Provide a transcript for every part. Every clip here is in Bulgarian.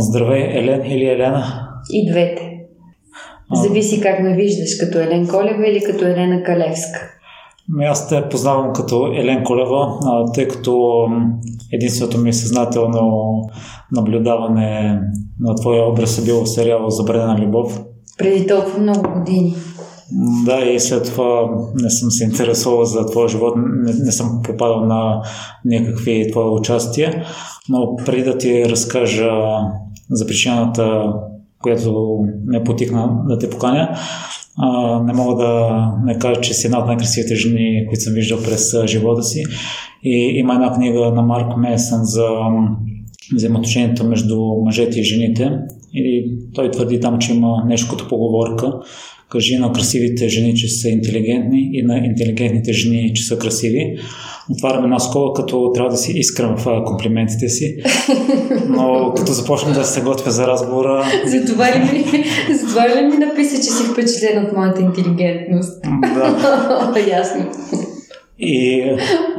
Здравей, Елен или Елена? И двете. Зависи как ме виждаш, като Елен Колева или като Елена Калевска. Ами аз те познавам като Елен Колева, тъй като единственото ми съзнателно наблюдаване на твоя образ е било в сериала Забранена любов. Преди толкова много години. Да, и след това не съм се интересувал за твоя живот, не, не съм попадал на някакви твои участия, но преди да ти разкажа за причината, която ме потикна да те поканя, а, не мога да не кажа, че си една от най-красивите жени, които съм виждал през живота си. И има една книга на Марк Месън за взаимоотношенията между мъжете и жените. И той твърди там, че има нещо като поговорка. Кажи на красивите жени, че са интелигентни и на интелигентните жени, че са красиви. Отварям една скола, като трябва да си искрен в комплиментите си. Но като започна да се готвя за разговора... Затова ли ми, затова ли ми написа, че си впечатлен от моята интелигентност? Да. Ясно. И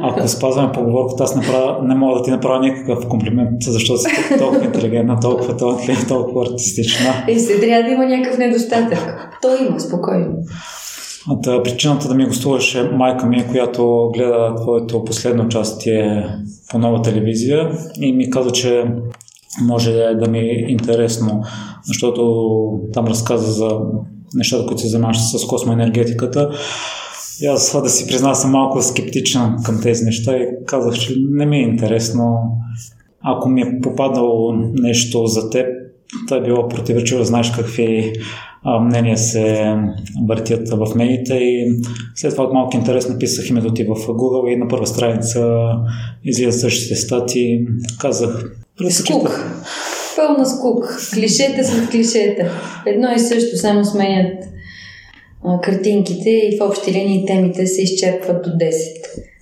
ако спазваме поговорката, аз направя, не мога да ти направя никакъв комплимент, защото си толкова интелигентна, толкова талантлива, толкова артистична. И се трябва да има някакъв недостатък. Той има, спокойно. От причината да ми гостуваше майка ми, която гледа твоето последно участие по нова телевизия и ми каза, че може да ми е интересно, защото там разказа за нещата, които се занимаваш с космоенергетиката. И аз да си призна съм малко скептичен към тези неща и казах, че не ми е интересно. Ако ми е попадало нещо за теб, това е било противоречиво, знаеш какви мнения се въртят в медиите и след това от малко интерес написах името ти в Google и на първа страница излизат същите стати. Казах, Скук. Пълна скук. Клишета са клишета. Едно и също, само сменят картинките и в общи линии темите се изчерпват до 10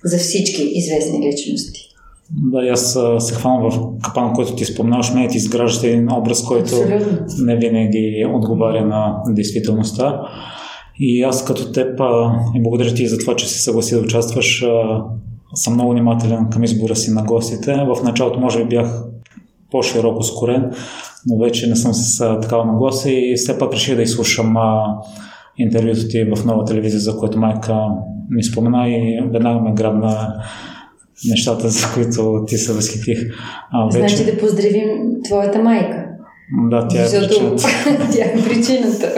за всички известни личности. Да, аз се хвана в капан, който ти спомнаваш, ме ти изграждаш един образ, който Абсолютно. не винаги отговаря на действителността. И аз като теб и благодаря ти за това, че се съгласи да участваш, съм много внимателен към избора си на гостите. В началото може би бях по-широко скорен, но вече не съм с такава нагласа и все пак реших да изслушам интервюто ти в нова телевизия, за което майка ми спомена и веднага ме грабна нещата, за които ти се възхитих. А, вече... Значи да поздравим твоята майка. Да, тя е Защото... причината. тя е причината.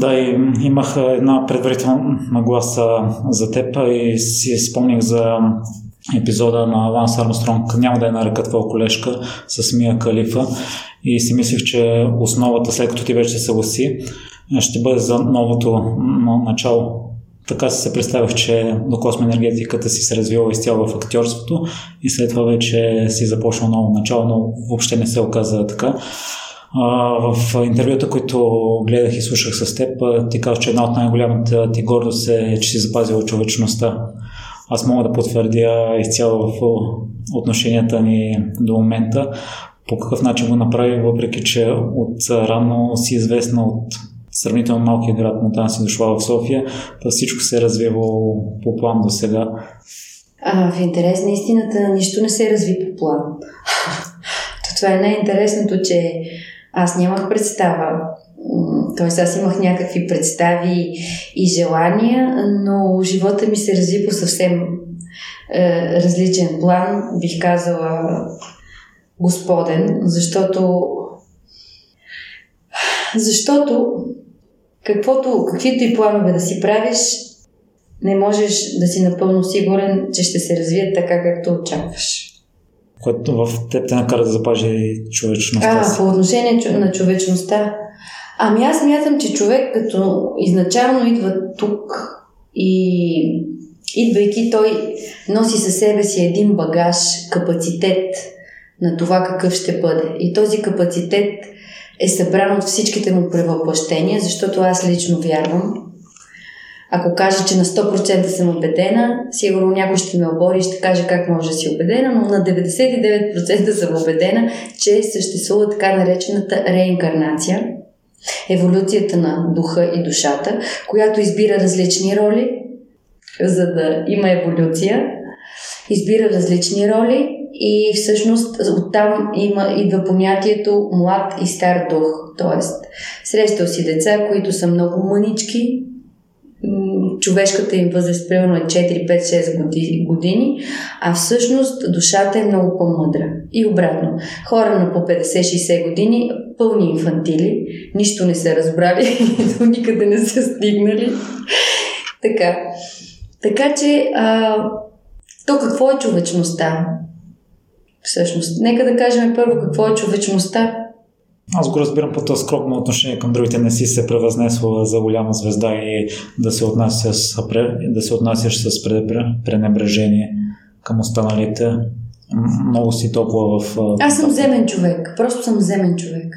Да, и имах една предварителна нагласа за теб и си спомних за епизода на Ланс Армстронг, няма да е нарека твоя колежка, с Мия Калифа и си мислех, че основата, след като ти вече се съгласи, ще бъде за новото начало. Така си се представях, че до космоенергетиката си се развива изцяло в актьорството и след това вече си започнал ново начало, но въобще не се оказа така. В интервюта, които гледах и слушах с теб, ти казах, че една от най-голямата ти гордост е, че си запазила човечността. Аз мога да потвърдя изцяло в отношенията ни до момента по какъв начин го направи, въпреки че от рано си известна от сравнително малкия град Монтана си дошла в София, то всичко се е развивало по план до сега. А, в интерес на истината нищо не се разви по план. това е най-интересното, че аз нямах представа. Тоест аз имах някакви представи и желания, но живота ми се разви по съвсем е, различен план. Бих казала Господен, защото защото каквото, каквито и планове да си правиш, не можеш да си напълно сигурен, че ще се развият така, както очакваш. Което в теб те накара да запази човечността А, по отношение на човечността. Ами аз мятам, че човек като изначално идва тук и идвайки той носи със себе си един багаж, капацитет на това какъв ще бъде. И този капацитет е събран от всичките му превъплъщения, защото аз лично вярвам. Ако кажа, че на 100% съм убедена, сигурно някой ще ме обори и ще каже как може да си убедена, но на 99% съм убедена, че съществува така наречената реинкарнация, еволюцията на духа и душата, която избира различни роли, за да има еволюция, избира различни роли и всъщност оттам има, идва понятието млад и стар дух. Тоест, срещал си деца, които са много мънички, човешката им възраст примерно е 4, 5, 6 години, а всъщност душата е много по-мъдра. И обратно. Хора на по 50-60 години, пълни инфантили, нищо не са разбрали, никъде не са стигнали. така. Така че, а, то какво е човечността? Всъщност, нека да кажем първо какво е човечността. Аз го разбирам по това скромно отношение към другите. Не си се превъзнесла за голяма звезда и да се, отнася с, да се отнасяш с пренебрежение към останалите. Много си топла в... Аз съм земен човек. Просто съм земен човек.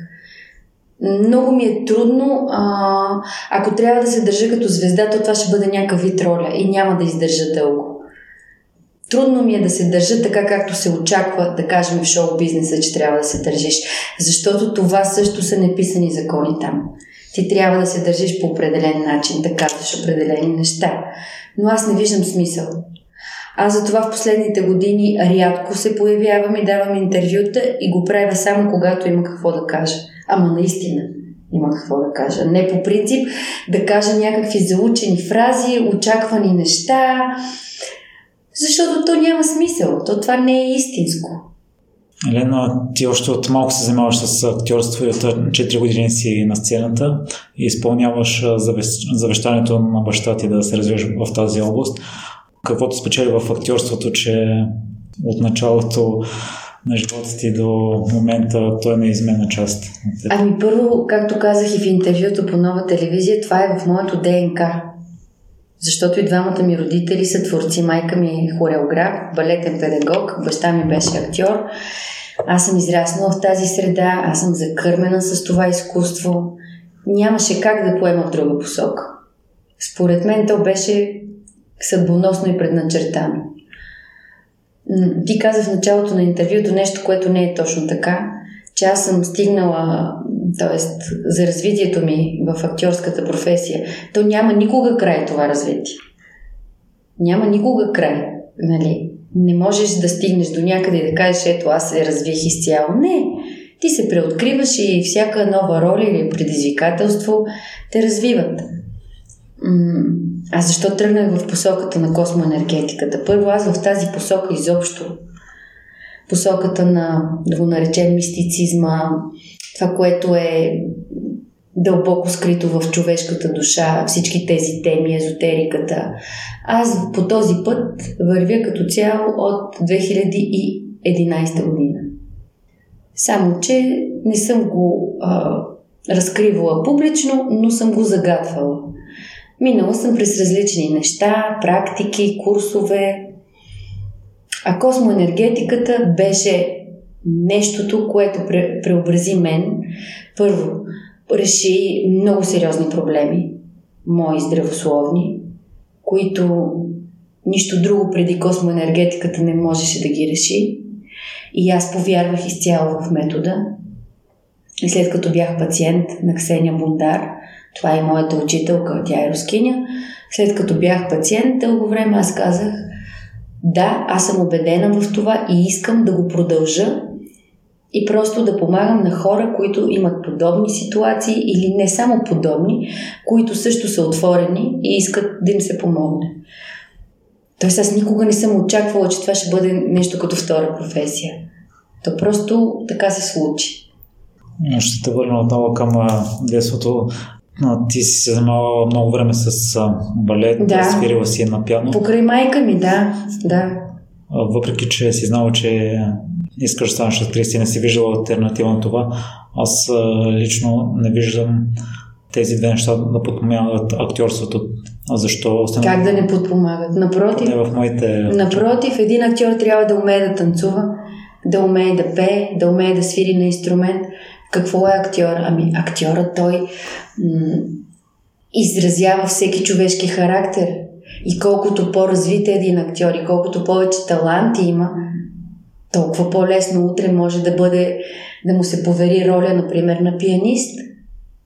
Много ми е трудно. А, ако трябва да се държа като звезда, то това ще бъде някакъв вид роля и няма да издържа дълго. Трудно ми е да се държа така, както се очаква, да кажем в шоу бизнеса, че трябва да се държиш. Защото това също са неписани закони там. Ти трябва да се държиш по определен начин, да казваш определени неща. Но аз не виждам смисъл. Аз за това в последните години рядко се появявам и давам интервюта и го правя само когато има какво да кажа. Ама наистина има какво да кажа. Не по принцип да кажа някакви заучени фрази, очаквани неща, защото то няма смисъл. То това не е истинско. Елена, ти още от малко се занимаваш с актьорство и от 4 години си на сцената и изпълняваш завещанието на баща ти да се развиваш в тази област. Каквото спечели в актьорството, че от началото на живота ти до момента той е неизменна част. Ами първо, както казах и в интервюто по нова телевизия, това е в моето ДНК. Защото и двамата ми родители са творци. Майка ми е хореограф, балетен педагог, баща ми беше актьор. Аз съм израснала в тази среда, аз съм закърмена с това изкуство. Нямаше как да поема в друга посока. Според мен то беше съдбоносно и предначертано. Ти каза в началото на интервюто нещо, което не е точно така, че аз съм стигнала т.е. за развитието ми в актьорската професия, то няма никога край това развитие. Няма никога край. Нали? Не можеш да стигнеш до някъде и да кажеш, ето аз се развих изцяло. Не. Ти се преоткриваш и всяка нова роля или предизвикателство те развиват. А защо тръгнах в посоката на космоенергетиката? Първо, аз в тази посока изобщо посоката на, да го наречем, мистицизма, това, което е дълбоко скрито в човешката душа, всички тези теми, езотериката. Аз по този път вървя като цяло от 2011 година. Само, че не съм го а, разкривала публично, но съм го загадвала. Минала съм през различни неща, практики, курсове. А космоенергетиката беше нещото, което пре, преобрази мен. Първо, реши много сериозни проблеми, мои здравословни, които нищо друго преди космоенергетиката не можеше да ги реши. И аз повярвах изцяло в метода. И след като бях пациент на Ксения Бундар, това е моята учителка, тя е рускиня, след като бях пациент дълго време, аз казах, да, аз съм убедена в това и искам да го продължа и просто да помагам на хора, които имат подобни ситуации или не само подобни, които също са отворени и искат да им се помогне. Тоест аз никога не съм очаквала, че това ще бъде нещо като втора професия. То просто така се случи. Ще те върна отново към детството. Ти си се занимавала много време с балет, да. свирила си на пяно. Покрай майка ми, да. да. Въпреки, че си знала, че искаш да станеш актриса и не си виждала альтернатива на това, аз лично не виждам тези две неща да подпомагат актьорството. А защо? Как да не подпомагат? Напротив, не в моите... напротив, един актьор трябва да умее да танцува, да умее да пее, да умее да свири на инструмент. Какво е актьор? Ами актьорът той м- изразява всеки човешки характер. И колкото по-развит е един актьор и колкото повече таланти има, толкова по-лесно утре може да бъде, да му се повери роля, например, на пианист.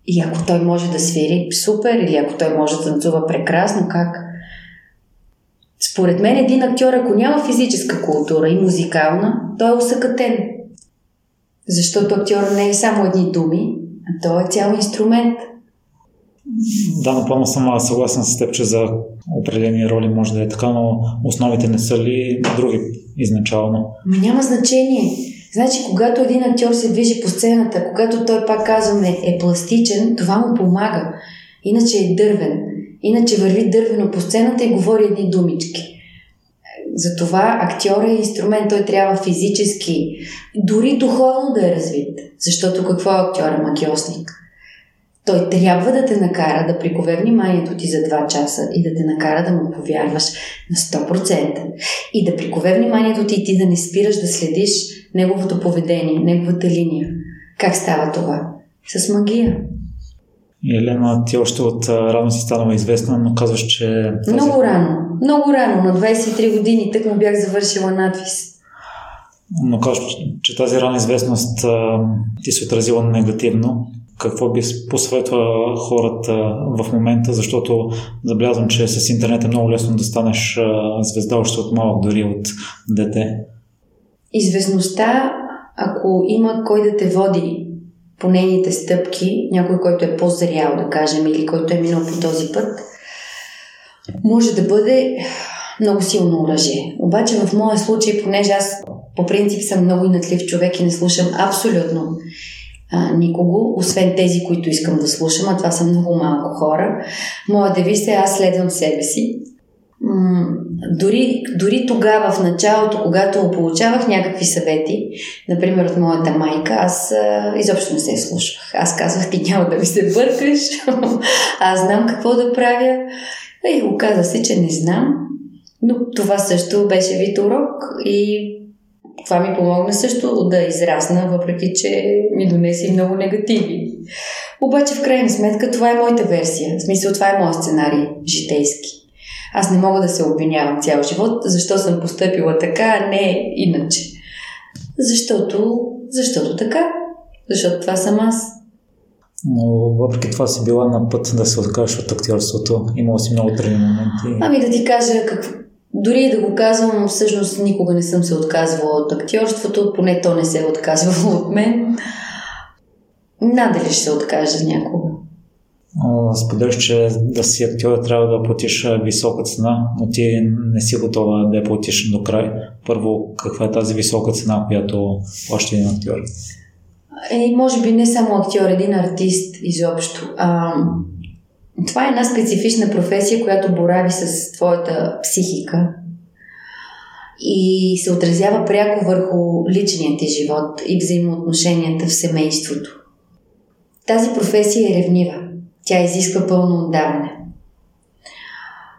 И ако той може да свири, супер, или ако той може да танцува прекрасно, как? Според мен един актьор, ако няма физическа култура и музикална, той е усъкътен. Защото актьор не е само едни думи, а той е цял инструмент. Да, напълно съм съгласен с теб, че за определени роли може да е така, но основите не са ли други изначално? Ами няма значение. Значи, когато един актьор се движи по сцената, когато той, пак казваме, е пластичен, това му помага. Иначе е дървен. Иначе върви дървено по сцената и говори едни думички. Затова актьор е инструмент, той трябва физически, дори духовно да е развит. Защото какво е актьора макиосник? Той трябва да те накара да прикове вниманието ти за 2 часа и да те накара да му повярваш на 100%. И да прикове вниманието ти и ти да не спираш да следиш неговото поведение, неговата линия. Как става това? С магия. Елена, ти още от рано си станала известна, но казваш, че... Тази... Много рано. Много рано. На 23 години тък му бях завършила надвис. Но казваш, че тази рана известност ти се отразила негативно. Какво би посъветва хората в момента, защото забелязвам, че с интернет е много лесно да станеш звезда още от малък, дори от дете. Известността, ако има кой да те води по нейните стъпки, някой, който е по-зрял, да кажем, или който е минал по този път, може да бъде много силно оръжие. Обаче в моя случай, понеже аз по принцип съм много инатлив човек и не слушам абсолютно а, никого, освен тези, които искам да слушам, а това са много малко хора. Моя девиз е аз следвам себе си. М- дори, дори тогава, в началото, когато получавах някакви съвети, например от моята майка, аз а, изобщо не се слушах. Аз казвах, ти няма да ми се бъркаш, аз знам какво да правя. И оказа се, че не знам, но това също беше вид урок и това ми помогна също да израсна, въпреки че ми донеси много негативи. Обаче, в крайна сметка, това е моята версия. В смисъл, това е моят сценарий, житейски. Аз не мога да се обвинявам цял живот, защо съм поступила така, а не иначе. Защото, защото така. Защото това съм аз. Но въпреки това си била на път да се откажеш от актьорството. Имала си много трудни моменти. Ами да ти кажа какво, дори да го казвам, всъщност никога не съм се отказвала от актьорството, поне то не се е отказвало от мен. Надали ще се откажа някога. Споделяш, че да си актьор трябва да платиш висока цена, но ти не си готова да я платиш до край. Първо, каква е тази висока цена, която плаща един актьор? Е, може би не само актьор, един артист изобщо. А, това е една специфична професия, която борави с твоята психика и се отразява пряко върху личния ти живот и взаимоотношенията в семейството. Тази професия е ревнива. Тя изисква пълно отдаване.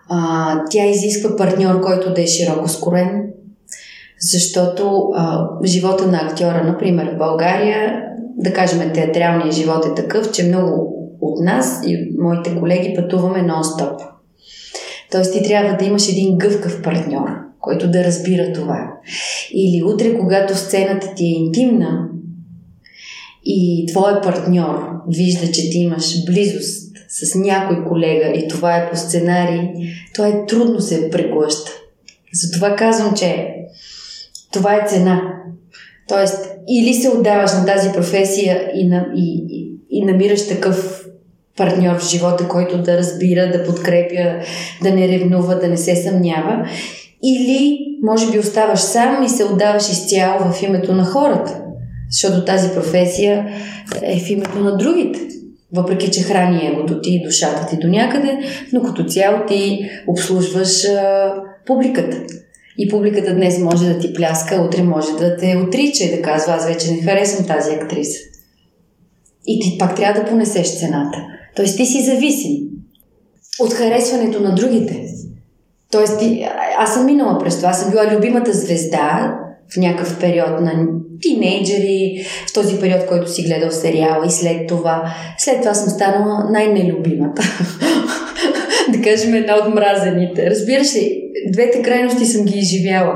А, тя изисква партньор, който да е широко скорен, защото а, живота на актьора, например в България, да кажем театралният живот е такъв, че много от нас и от моите колеги пътуваме нон-стоп. Тоест ти трябва да имаш един гъвкав партньор, който да разбира това. Или утре, когато сцената ти е интимна и твой партньор вижда, че ти имаш близост с някой колега и това е по сценарий, то е трудно се преглъща. Затова казвам, че това е цена. Тоест, или се отдаваш на тази професия и, на, и, и, и намираш такъв партньор в живота, който да разбира, да подкрепя, да не ревнува, да не се съмнява. Или, може би, оставаш сам и се отдаваш изцяло в името на хората. Защото тази професия е в името на другите. Въпреки, че храни егото ти и душата ти до някъде, но като цяло ти обслужваш а, публиката. И публиката днес може да ти пляска, утре може да те отрича и да казва, аз вече не харесвам тази актриса. И ти пак трябва да понесеш цената. Тоест ти си зависим от харесването на другите. Тоест ти, аз съм минала през това. Аз съм била любимата звезда в някакъв период на тинейджери, в този период, който си гледал сериала и след това. След това съм станала най-нелюбимата. да кажем една от мразените. Разбираш ли, двете крайности съм ги изживяла.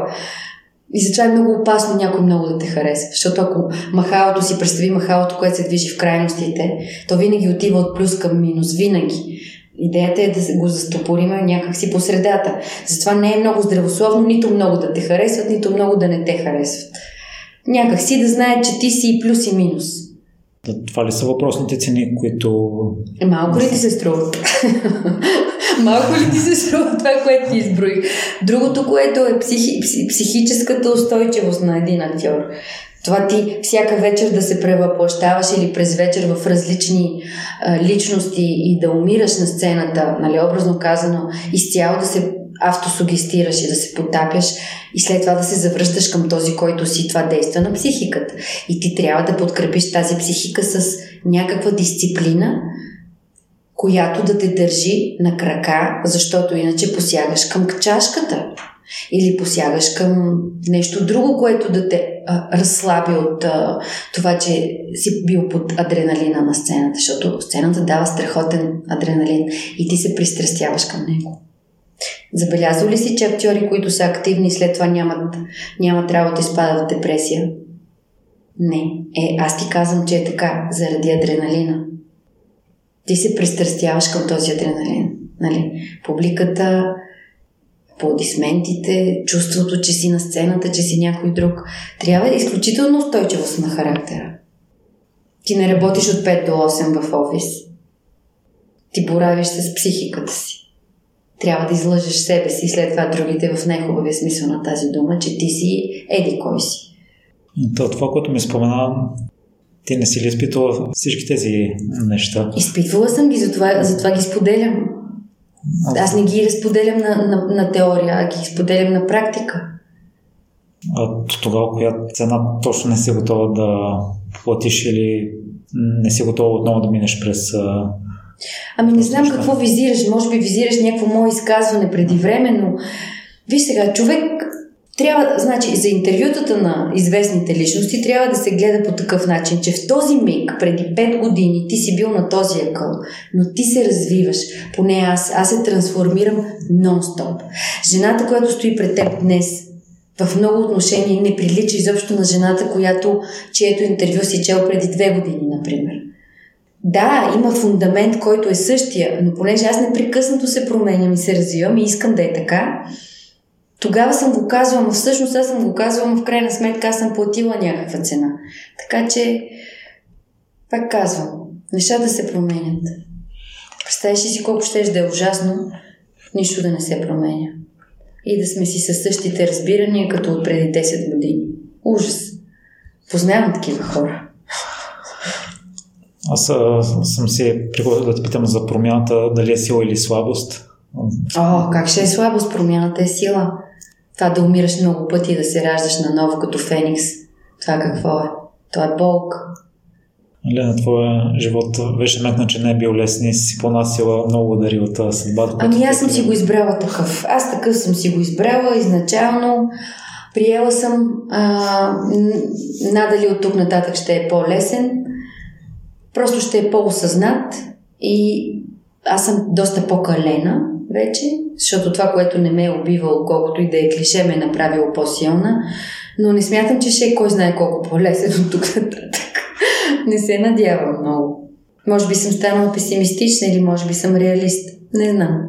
И затова е много опасно някой много да те харесва. Защото ако махалото си представи махалото, което се движи в крайностите, то винаги отива от плюс към минус. Винаги. Идеята е да го застопориме някакси по средата. Затова не е много здравословно нито много да те харесват, нито много да не те харесват. Някак си да знаят, че ти си и плюс и минус. Това ли са въпросните цени, които... Малко ли ти се струват? Малко ли ти се струва това, което ти изброих? Другото, което е психи, психическата устойчивост на един актьор. Това ти всяка вечер да се превъплащаваш или през вечер в различни а, личности и да умираш на сцената, нали, образно казано, изцяло да се автосугестираш и да се потапяш и след това да се завръщаш към този, който си, това действа на психиката. И ти трябва да подкрепиш тази психика с някаква дисциплина, която да те държи на крака, защото иначе посягаш към чашката. Или посягаш към нещо друго, което да те а, разслаби от а, това, че си бил под адреналина на сцената, защото сцената дава страхотен адреналин и ти се пристрастяваш към него. Забелязал ли си, че актьори, които са активни, след това нямат, нямат работа и спадат в депресия? Не. Е, аз ти казвам, че е така, заради адреналина. Ти се пристрастяваш към този адреналин. Нали? Публиката, аплодисментите, чувството, че си на сцената, че си някой друг. Трябва изключително устойчивост на характера. Ти не работиш от 5 до 8 в офис. Ти боравиш с психиката си. Трябва да излъжеш себе си и след това другите в най-хубавия смисъл на тази дума, че ти си еди кой си. То, това, което ми спомена, ти не си ли изпитвала всички тези неща? Изпитвала съм ги, затова, затова ги споделям. Аз не ги разподелям на, на, на теория, а ги споделям на практика. А тогава коя цена точно не си готова да платиш или не си готова отново да минеш през... Ами не знам какво визираш. Може би визираш някакво мое изказване преди време, но виж сега, човек трябва, значи, за интервютата на известните личности трябва да се гледа по такъв начин, че в този миг, преди 5 години, ти си бил на този екъл, но ти се развиваш. Поне аз, аз се трансформирам нон-стоп. Жената, която стои пред теб днес, в много отношения не прилича изобщо на жената, която, чието интервю си чел преди две години, например. Да, има фундамент, който е същия, но понеже аз непрекъснато се променям и се развивам и искам да е така, тогава съм го казвала, но всъщност аз съм го казвала, в крайна сметка аз съм платила някаква цена. Така че, пак казвам, нещата се променят. Представиш си колко ще да е ужасно, нищо да не се променя. И да сме си със същите разбирания, като от преди 10 години. Ужас. Познавам такива хора. Аз съм си приготвил да те питам за промяната, дали е сила или слабост. О, как ще е слабост? Промяната е сила. Това да умираш много пъти и да се раждаш наново като феникс. Това какво е? Това е болка. Лена, твоя живот беше метна, че не е бил лесен и си понасила много удари от съдбата. Ами аз съм си го избрала такъв. Аз такъв съм си го избрала изначално. Приела съм а, надали от тук нататък ще е по-лесен. Просто ще е по-осъзнат и аз съм доста по-калена вече, защото това, което не ме е убивало, колкото и да е клише, ме е направило по-силна, но не смятам, че ще е кой знае колко по-лесен от тук нататък. не се надявам много. Може би съм станала песимистична или може би съм реалист. Не знам.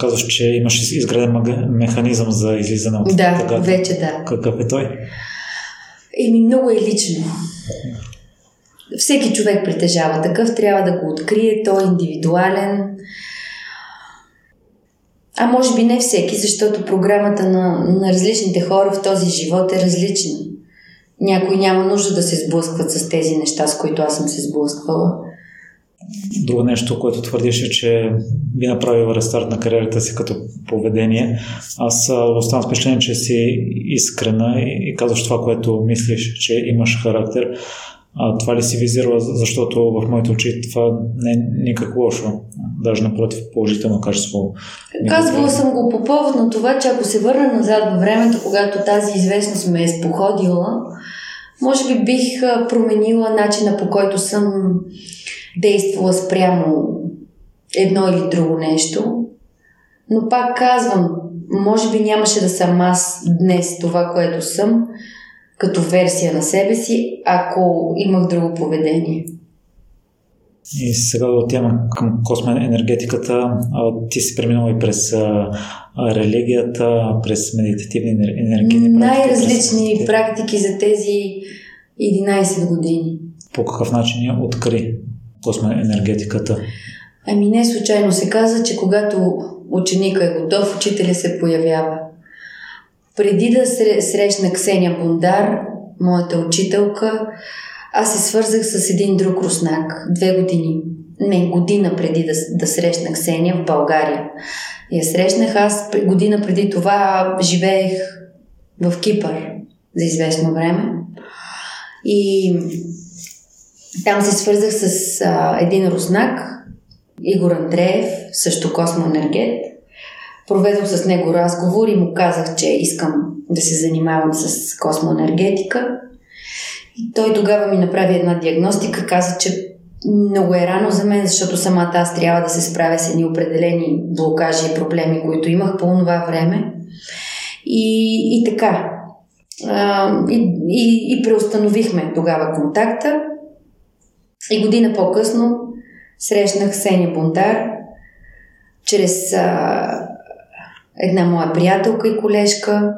Казваш, че имаш изграден механизъм за излизане от Да, тъгата. вече да. Какъв е той? Еми, много е лично. Всеки човек притежава такъв, трябва да го открие, той е индивидуален. А може би не всеки, защото програмата на, на различните хора в този живот е различна. Някой няма нужда да се сблъскват с тези неща, с които аз съм се сблъсквала. Друго нещо, което твърдиш е, че би направил рестарт на кариерата си като поведение. Аз оставам с впечатление, че си искрена и казваш това, което мислиш, че имаш характер. А, това ли си визирала, защото в моите очи това не е никак лошо, даже напротив положително качество. Казвала съм го по повод на това, че ако се върна назад във времето, когато тази известност ме е споходила, може би бих променила начина по който съм действала спрямо едно или друго нещо. Но пак казвам, може би нямаше да съм аз днес това, което съм, като версия на себе си, ако имах друго поведение. И сега да отиваме към космоенергетиката. Ти си преминала и през религията, през медитативни енергийни практики. Най-различни през... практики за тези 11 години. По какъв начин я откри космоенергетиката? Ами не случайно се каза, че когато ученика е готов, учителя се появява. Преди да срещна Ксения Бундар, моята учителка, аз се свързах с един друг руснак, две години, не, година преди да, да срещна Ксения в България. Я срещнах аз година преди това, живеех в Кипър за известно време. И там се свързах с а, един руснак, Игор Андреев, също космоенергет. Проведох с него разговор и му казах, че искам да се занимавам с космоенергетика. И той тогава ми направи една диагностика, каза, че много е рано за мен, защото самата аз трябва да се справя с едни определени блокажи и проблеми, които имах по това време. И, и така. А, и, и, и преустановихме тогава контакта. И година по-късно срещнах Сеня Бундар чрез а, една моя приятелка и колежка,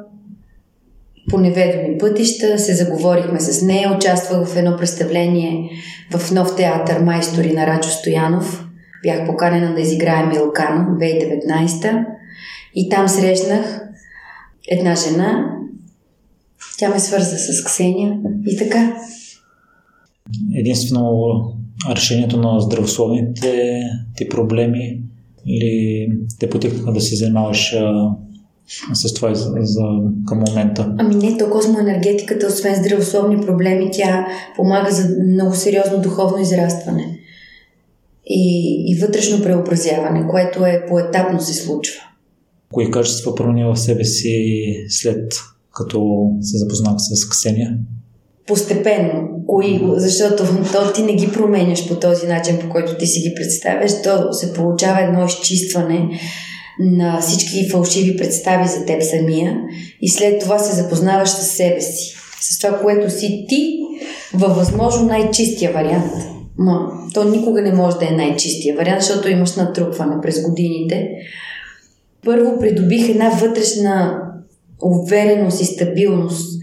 по неведоми пътища, се заговорихме с нея, участвах в едно представление в нов театър Майстори на Рачо Стоянов. Бях поканена да изиграя Милкана 2019 и там срещнах една жена. Тя ме свърза с Ксения и така. Единствено решението на здравословните ти проблеми или те потикнаха да се занимаваш с това за, за, към момента? Ами не, то космоенергетиката, освен здравословни проблеми, тя помага за много сериозно духовно израстване и, и вътрешно преобразяване, което е поетапно се случва. Кои качества промени в себе си след като се запознах с Ксения? Постепенно. Кои, защото то ти не ги променяш по този начин, по който ти си ги представяш. То се получава едно изчистване на всички фалшиви представи за теб самия и след това се запознаваш с себе си. С това, което си ти във възможно най-чистия вариант. Ма, то никога не може да е най-чистия вариант, защото имаш натрупване през годините. Първо придобих една вътрешна увереност и стабилност,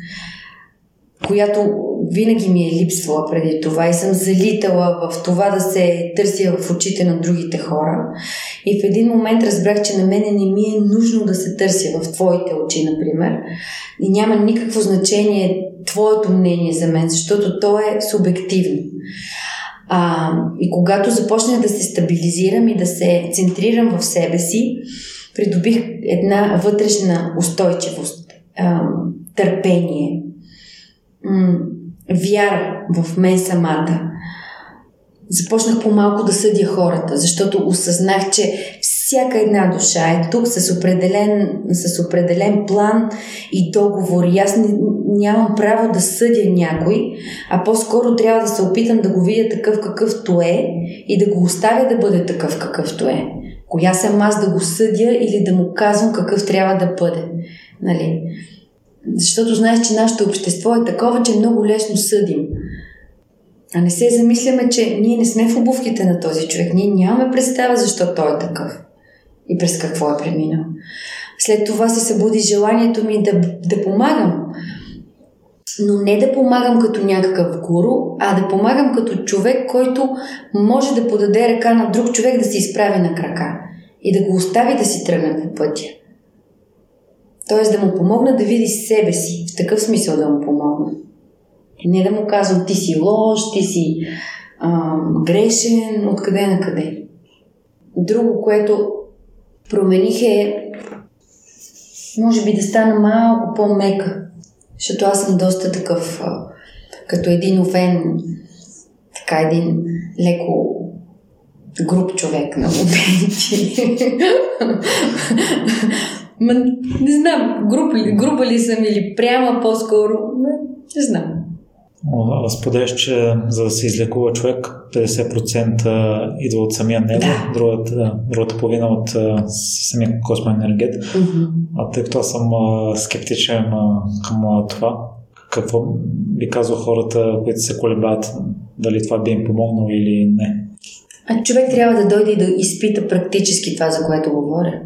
която винаги ми е липсвала преди това и съм залитала в това да се търся в очите на другите хора. И в един момент разбрах, че на мене не ми е нужно да се търся в твоите очи, например. И няма никакво значение твоето мнение за мен, защото то е субективно. А, и когато започнах да се стабилизирам и да се центрирам в себе си, придобих една вътрешна устойчивост, а, търпение, вяра в мен самата. Започнах по-малко да съдя хората, защото осъзнах, че всяка една душа е тук с определен, с определен план и договор. И аз не, нямам право да съдя някой, а по-скоро трябва да се опитам да го видя такъв какъвто е и да го оставя да бъде такъв какъвто е. Коя съм аз да го съдя или да му казвам какъв трябва да бъде. Нали? Защото знаеш, че нашето общество е такова, че много лесно съдим. А не се замисляме, че ние не сме в обувките на този човек. Ние нямаме представа защо той е такъв и през какво е преминал. След това се събуди желанието ми да, да помагам. Но не да помагам като някакъв гуру, а да помагам като човек, който може да подаде ръка на друг човек да се изправи на крака и да го остави да си тръгне по пътя. Тоест да му помогна да види себе си. В такъв смисъл да му помогна. Не да му казвам ти си лош, ти си а, грешен, откъде на къде. Друго, което промених е може би да стана малко по-мека, защото аз съм доста такъв а, като един овен, така един леко груп човек на моменти. Ма, не знам, груп ли, груба ли съм или пряма по-скоро, не, не знам. Споделяш, че за да се излекува човек, 50% идва от самия него, да. другата, другата половина от самия космоенергет. Mm-hmm. А тъй като аз съм скептичен към това, какво би казал хората, които се колебаят, дали това би им помогнало или не? А човек трябва да дойде и да изпита практически това, за което говоря.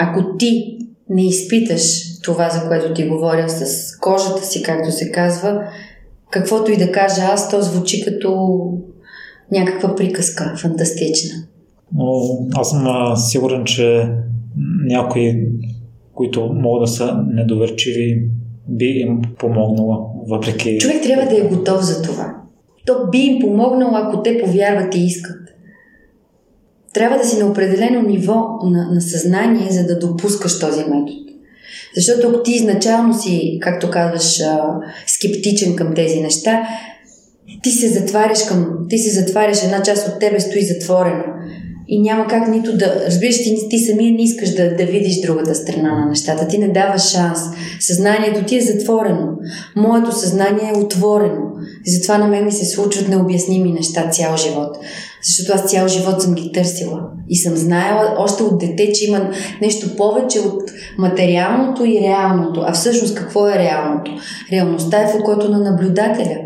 Ако ти не изпиташ това, за което ти говоря с кожата си, както се казва, каквото и да кажа аз, то звучи като някаква приказка, фантастична. Но аз съм сигурен, че някои, които могат да са недоверчиви, би им помогнала, въпреки... Човек трябва да е готов за това. То би им помогнало, ако те повярват и искат. Трябва да си на определено ниво на, на съзнание, за да допускаш този метод. Защото ако ти изначално си, както казваш, скептичен към тези неща, ти се затваряш към, ти се затваряш, една част от тебе стои затворена. И няма как нито да... Разбираш, ти, ти самия не искаш да, да видиш другата страна на нещата. Ти не даваш шанс. Съзнанието ти е затворено. Моето съзнание е отворено. И затова на мен ми се случват необясними неща цял живот. Защото аз цял живот съм ги търсила. И съм знаела още от дете, че има нещо повече от материалното и реалното. А всъщност какво е реалното? Реалността е в окото на наблюдателя.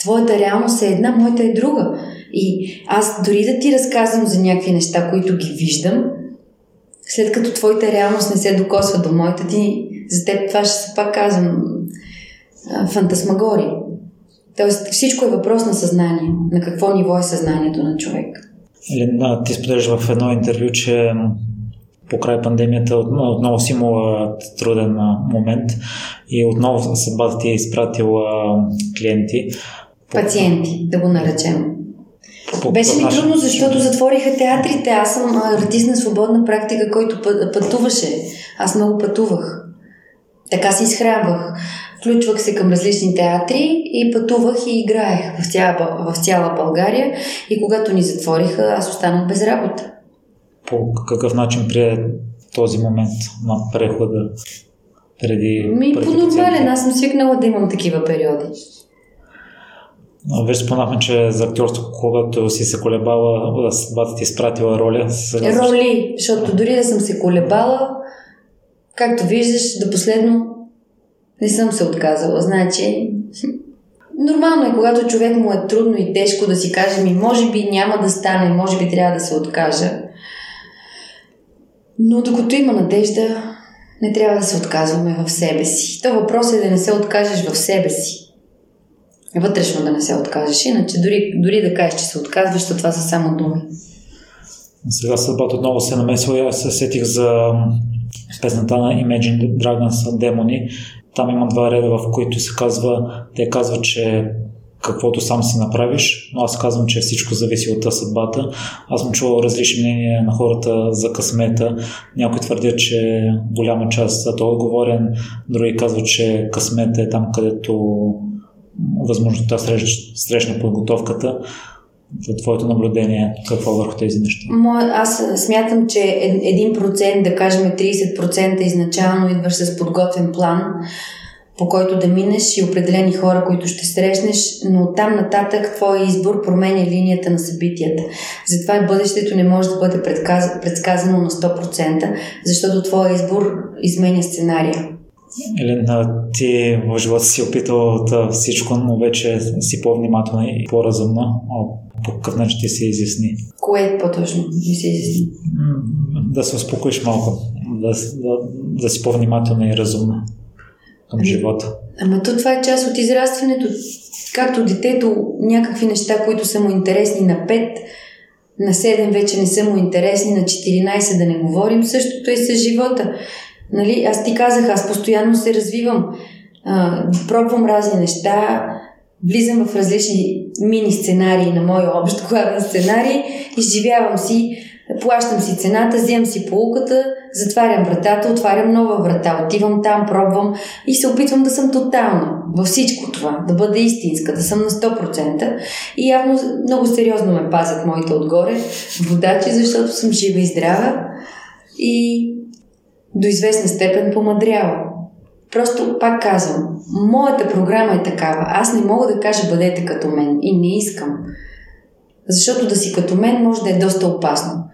Твоята реалност е една, моята е друга. И аз дори да ти разказвам за някакви неща, които ги виждам, след като твоята реалност не се докосва до моята ти, за теб това ще се пак казвам фантасмагори. Тоест всичко е въпрос на съзнание. На какво ниво е съзнанието на човек. Елена, ти споделяш в едно интервю, че по край пандемията отново си имала труден момент и отново съдбата ти е изпратила клиенти. Пациенти, да го наречем. По Беше ми трудно, защото затвориха театрите. Аз съм артист на свободна практика, който пътуваше. Аз много пътувах. Така се изхрабвах. Включвах се към различни театри и пътувах и играех в цяла, в цяла България. И когато ни затвориха, аз останах без работа. По какъв начин прие този момент на прехода преди... Ми, по нормален. Аз съм свикнала да имам такива периоди. Вече споменахме, че за актьорство, когато си се колебала, съдбата ти изпратила роля. Сега... Роли, защото дори да съм се колебала, както виждаш, до последно не съм се отказала. Значи, нормално е, когато човек му е трудно и тежко да си каже ми, може би няма да стане, може би трябва да се откажа. Но докато има надежда, не трябва да се отказваме в себе си. То въпрос е да не се откажеш в себе си вътрешно да не се откажеш. Иначе дори, дори да кажеш, че се отказваш, то това са само думи. Сега съдбата отново се намесва и аз се сетих за песната на Imagine Dragons Демони. Там има два реда, в които се казва, те казват, че каквото сам си направиш, но аз казвам, че всичко зависи от съдбата. Аз съм чувал различни мнения на хората за късмета. Някои твърдят, че голяма част е отговорен, други казват, че късмета е там, където възможността срещ, срещна подготовката. За твоето наблюдение, какво върху тези неща? Аз смятам, че 1%, да кажем 30% изначално идваш с подготвен план, по който да минеш и определени хора, които ще срещнеш, но там нататък твой избор променя линията на събитията. Затова бъдещето не може да бъде предсказано на 100%, защото твой избор изменя сценария. Елена, ти в живота си опитал от всичко, но вече си по-внимателна и по-разумна. По какъв начин ти се изясни? Кое по-точно ми се изясни? Да се успокоиш малко, да, да, да си по-внимателна и разумна към ами, живота. Ама то това е част от израстването. Както детето, някакви неща, които са му интересни на 5, на 7 вече не са му интересни, на 14 да не говорим, същото е с живота. Нали, аз ти казах, аз постоянно се развивам, а, пробвам разни неща, влизам в различни мини сценарии на моя общ главен сценарий, изживявам си, плащам си цената, вземам си полуката, затварям вратата, отварям нова врата, отивам там, пробвам и се опитвам да съм тотална във всичко това, да бъда истинска, да съм на 100%. И явно много сериозно ме пазят моите отгоре водачи, защото съм жива и здрава. И до известна степен помадряла. Просто пак казвам, моята програма е такава. Аз не мога да кажа бъдете като мен и не искам. Защото да си като мен може да е доста опасно.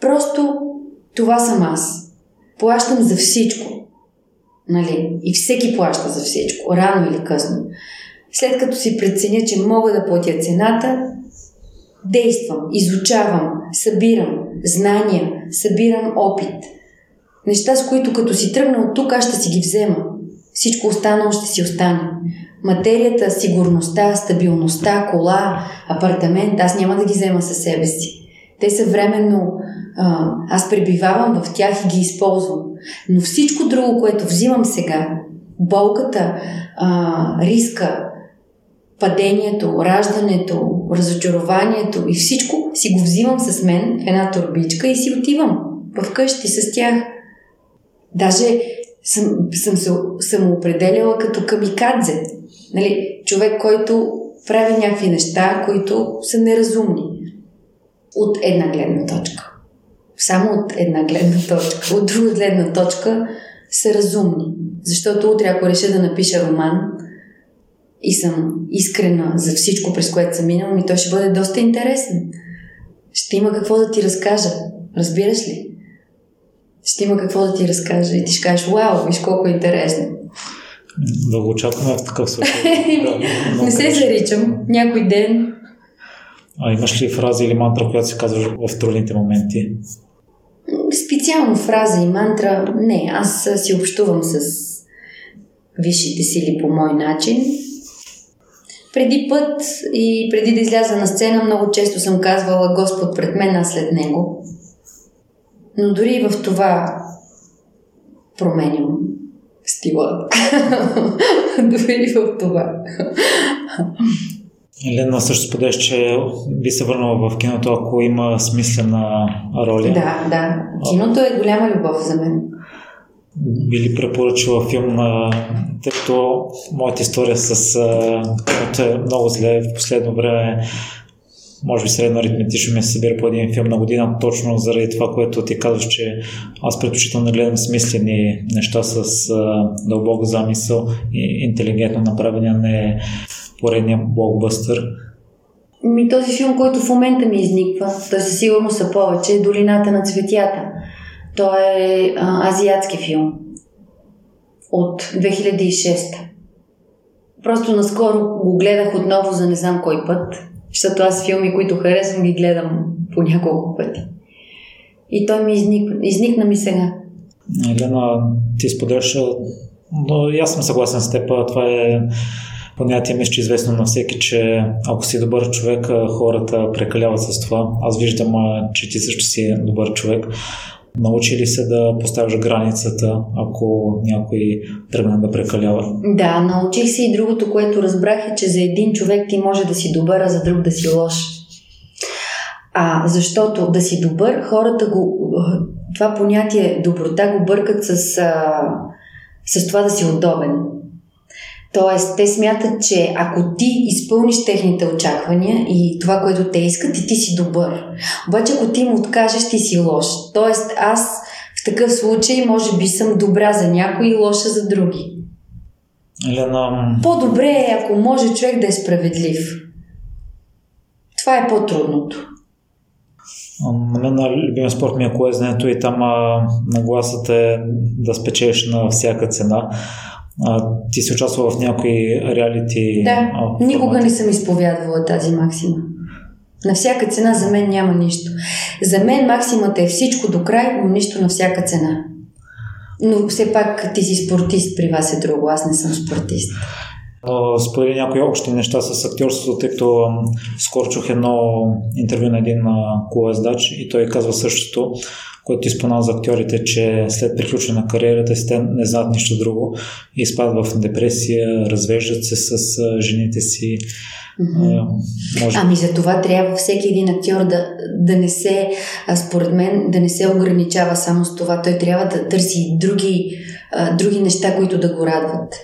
Просто това съм аз. Плащам за всичко. Нали? И всеки плаща за всичко, рано или късно. След като си преценя, че мога да платя цената, действам, изучавам, събирам знания, събирам опит. Неща, с които като си тръгна от тук, аз ще си ги взема. Всичко останало ще си остане. Материята, сигурността, стабилността, кола, апартамент, аз няма да ги взема със себе си. Те са временно, а, аз пребивавам в тях и ги използвам. Но всичко друго, което взимам сега, болката, а, риска, падението, раждането, разочарованието и всичко си го взимам с мен в една турбичка и си отивам вкъщи с тях. Даже съм, съм се самоопределяла като камикадзе. Нали, човек, който прави някакви неща, които са неразумни. От една гледна точка. Само от една гледна точка. От друга гледна точка са разумни. Защото утре, ако реша да напиша роман и съм искрена за всичко, през което съм минала, ми той ще бъде доста интересен. Ще има какво да ти разкажа. Разбираш ли? Ще има какво да ти разкажа и ти ще кажеш, вау, виж колко е интересно. Да го очакваме в такъв случай. да, не се заричам. Някой ден. А имаш ли фраза или мантра, която си казваш в трудните моменти? Специално фраза и мантра, не. Аз си общувам с висшите сили по мой начин. Преди път и преди да изляза на сцена, много често съм казвала Господ пред мен, а след Него. Но дори и в това променям стила. дори в това. Елена също споделяш, че би се върнала в киното, ако има смислена роля. Да, да. Киното е голяма любов за мен. Би ли препоръчала филм, тъй като моята история с киното е много зле в последно време може би средно аритметично ми се събира по един филм на година, точно заради това, което ти казваш, че аз предпочитам да гледам смислени неща с а, дълбок замисъл и интелигентно направения, не поредния блокбъстър. Ми този филм, който в момента ми изниква, той със сигурност са повече, е Долината на цветята. Той е а, азиатски филм от 2006. Просто наскоро го гледах отново за не знам кой път защото аз филми, които харесвам, ги гледам по няколко пъти. И той ми изникна, изникна ми сега. Елена, ти споделяш, но аз съм съгласен с теб. Това е понятие, мисля, че е известно на всеки, че ако си добър човек, хората прекаляват с това. Аз виждам, че ти също си добър човек. Научи ли се да поставяш границата, ако някой тръгне да прекалява? Да, научих се и другото, което разбрах е, че за един човек ти може да си добър, а за друг да си лош. А защото да си добър, хората го. Това понятие доброта го бъркат с, с това да си удобен. Тоест, те смятат, че ако ти изпълниш техните очаквания и това, което те искат, и ти си добър. Обаче, ако ти му откажеш, ти си лош. Тоест, аз в такъв случай, може би съм добра за някой и лоша за други. Елена... По-добре е, ако може човек да е справедлив. Това е по-трудното. На мен на любимия спорт ми е колезнето и там а, нагласата е да спечелиш на всяка цена. А, ти си участвала в някои реалити. Да, а, никога не съм изповядвала тази максима. На всяка цена за мен няма нищо. За мен максимата е всичко до край, но нищо на всяка цена. Но все пак ти си спортист, при вас е друго, аз не съм спортист. Сподели някои общи неща с актьорството, тъй като скоро чух едно интервю на един колездач и той казва същото което ти спомена за актьорите, че след приключване на кариерата си те не знаят нищо друго и изпадат в депресия, развеждат се с жените си. Mm-hmm. може... Ами за това трябва всеки един актьор да, да не се, според мен, да не се ограничава само с това. Той трябва да търси други, други неща, които да го радват.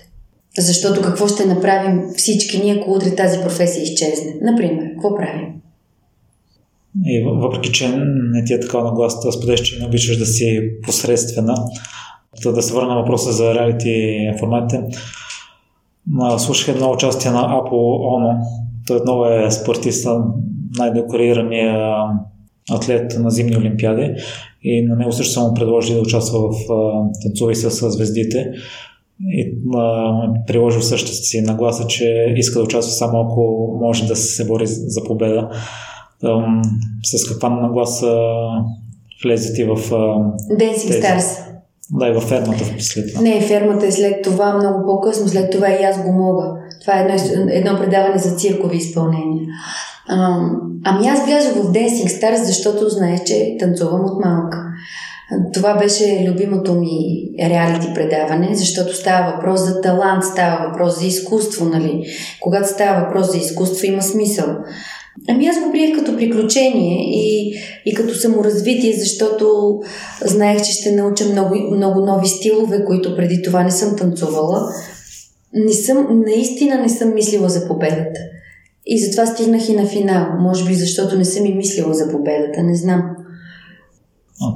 Защото какво ще направим всички ние, ако утре тази професия изчезне? Например, какво правим? И въпреки, че не ти е така наглас, да споделиш, че не обичаш да си посредствена, да, да се върна въпроса за реалити форматите. Слушах едно участие на Апо Оно. Той отново е спортист, най-декорирания атлет на зимни олимпиади и на него също само предложили да участва в танцови с звездите и а, приложил същата си нагласа, че иска да участва само ако може да се бори за победа. с каква нагласа влезе ти в... Тези. Stars. Да, и във фермата след това. Не, фермата е след това, много по-късно, след това и аз го мога. Това е едно, едно предаване за циркови изпълнения. А, ами аз влязох в Dancing Stars, защото знаех, че танцувам от малка. Това беше любимото ми реалити предаване, защото става въпрос за талант, става въпрос за изкуство, нали? Когато става въпрос за изкуство, има смисъл. Ами аз го приех като приключение и, и като саморазвитие, защото знаех, че ще науча много, много нови стилове, които преди това не съм танцувала. Не съм, наистина не съм мислила за победата. И затова стигнах и на финал. Може би защото не съм и мислила за победата, не знам.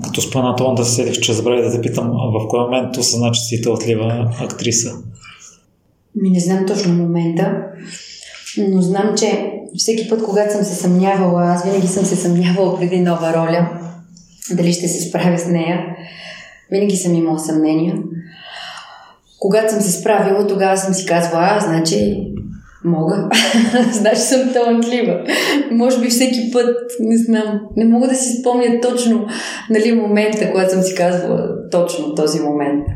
Като спомена това, да се седих, че забравя да те питам, в кой момент осъзна, че си отлива актриса? Ми не знам точно момента, но знам, че всеки път, когато съм се съмнявала, аз винаги съм се съмнявала преди нова роля, дали ще се справя с нея. Винаги съм имала съмнения. Когато съм се справила, тогава съм си казвала, а, значи Мога. значи съм талантлива. Може би всеки път, не знам, не мога да си спомня точно нали, момента, когато съм си казвала точно този момент.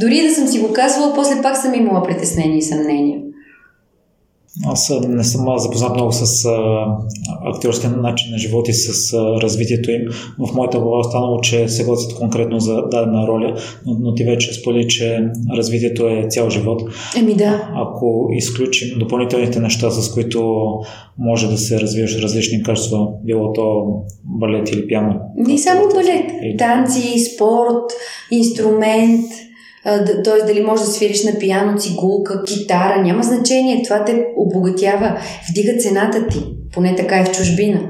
Дори да съм си го казвала, после пак съм имала притеснения и съмнения. Аз не съм запознат много с а, актьорския начин на живот и с а, развитието им. В моята глава е останало, че се готвят конкретно за дадена роля, но, но ти вече сподели, че развитието е цял живот. Еми да. Ако изключим допълнителните неща, с които може да се развиеш различни качества, било то балет или пиано. Не само балет. Танци, спорт, инструмент – т.е. дали можеш да свириш на пияно, цигулка, китара, няма значение. Това те обогатява, вдига цената ти. Поне така е в чужбина.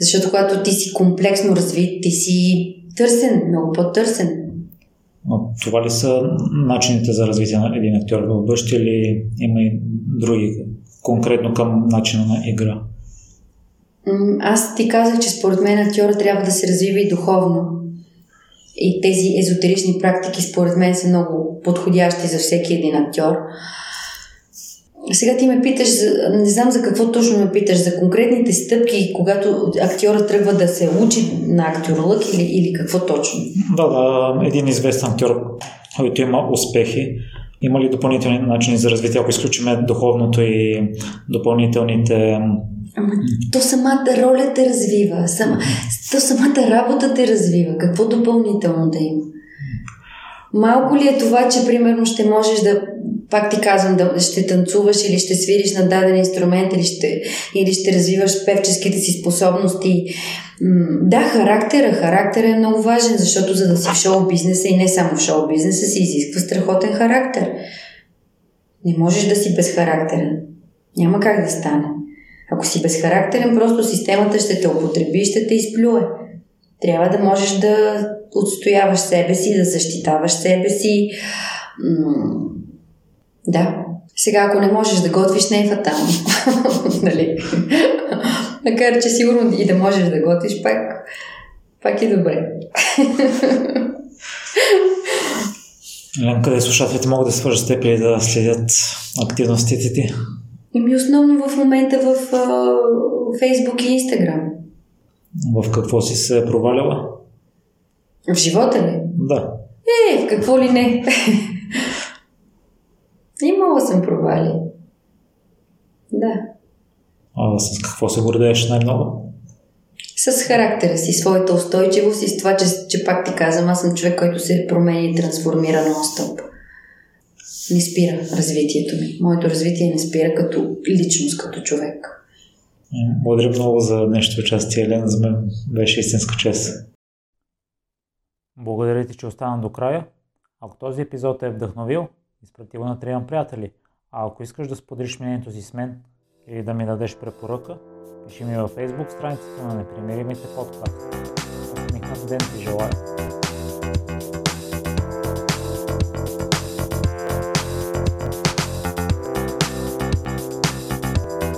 Защото когато ти си комплексно развит, ти си търсен, много по-търсен. Но това ли са начините за развитие на един актьор в бъщи или има и други, конкретно към начина на игра? Аз ти казах, че според мен актьора трябва да се развива и духовно. И тези езотерични практики, според мен, са много подходящи за всеки един актьор. Сега ти ме питаш, не знам за какво точно ме питаш, за конкретните стъпки, когато актьора тръгва да се учи на актьорлък или, или какво точно? Да, да, един известен актьор, който има успехи, има ли допълнителни начини за развитие, ако изключиме духовното и допълнителните Ама то самата роля те развива, сама, то самата работа те развива. Какво допълнително да има? Малко ли е това, че примерно ще можеш да, пак ти казвам, да ще танцуваш или ще свириш на даден инструмент или ще, или ще развиваш певческите си способности. Да, характера. Характера е много важен, защото за да си в шоу-бизнеса и не само в шоу-бизнеса си изисква страхотен характер. Не можеш да си безхарактерен. Няма как да стане. Ако си безхарактерен, просто системата ще те употреби и ще те изплюе. Трябва да можеш да отстояваш себе си, да защитаваш себе си. М- да. Сега, ако не можеш да готвиш, не е фатално. нали? Макар, че сигурно и да можеш да готвиш, пак, пак е добре. Лен, къде слушателите могат да свържат с теб и да следят активностите ти? Еми основно в момента в а, Фейсбук и Инстаграм. В какво си се проваляла? В живота ли? Да. Е, в какво ли не? Имала съм провали. Да. А с какво се гордееш най-много? С характера си, своята устойчивост и с това, че, че пак ти казвам, аз съм човек, който се променя и трансформира нон-стоп не спира развитието ми. Моето развитие не спира като личност, като човек. Благодаря много за днешното участие, Елен. За мен беше истинска чест. Благодаря ти, че остана до края. Ако този епизод е вдъхновил, изпрати го на трима приятели. А ако искаш да споделиш мнението си с мен или да ми дадеш препоръка, пиши ми във Facebook страницата на Непримиримите подкаст. Усмихнат ден ти желая!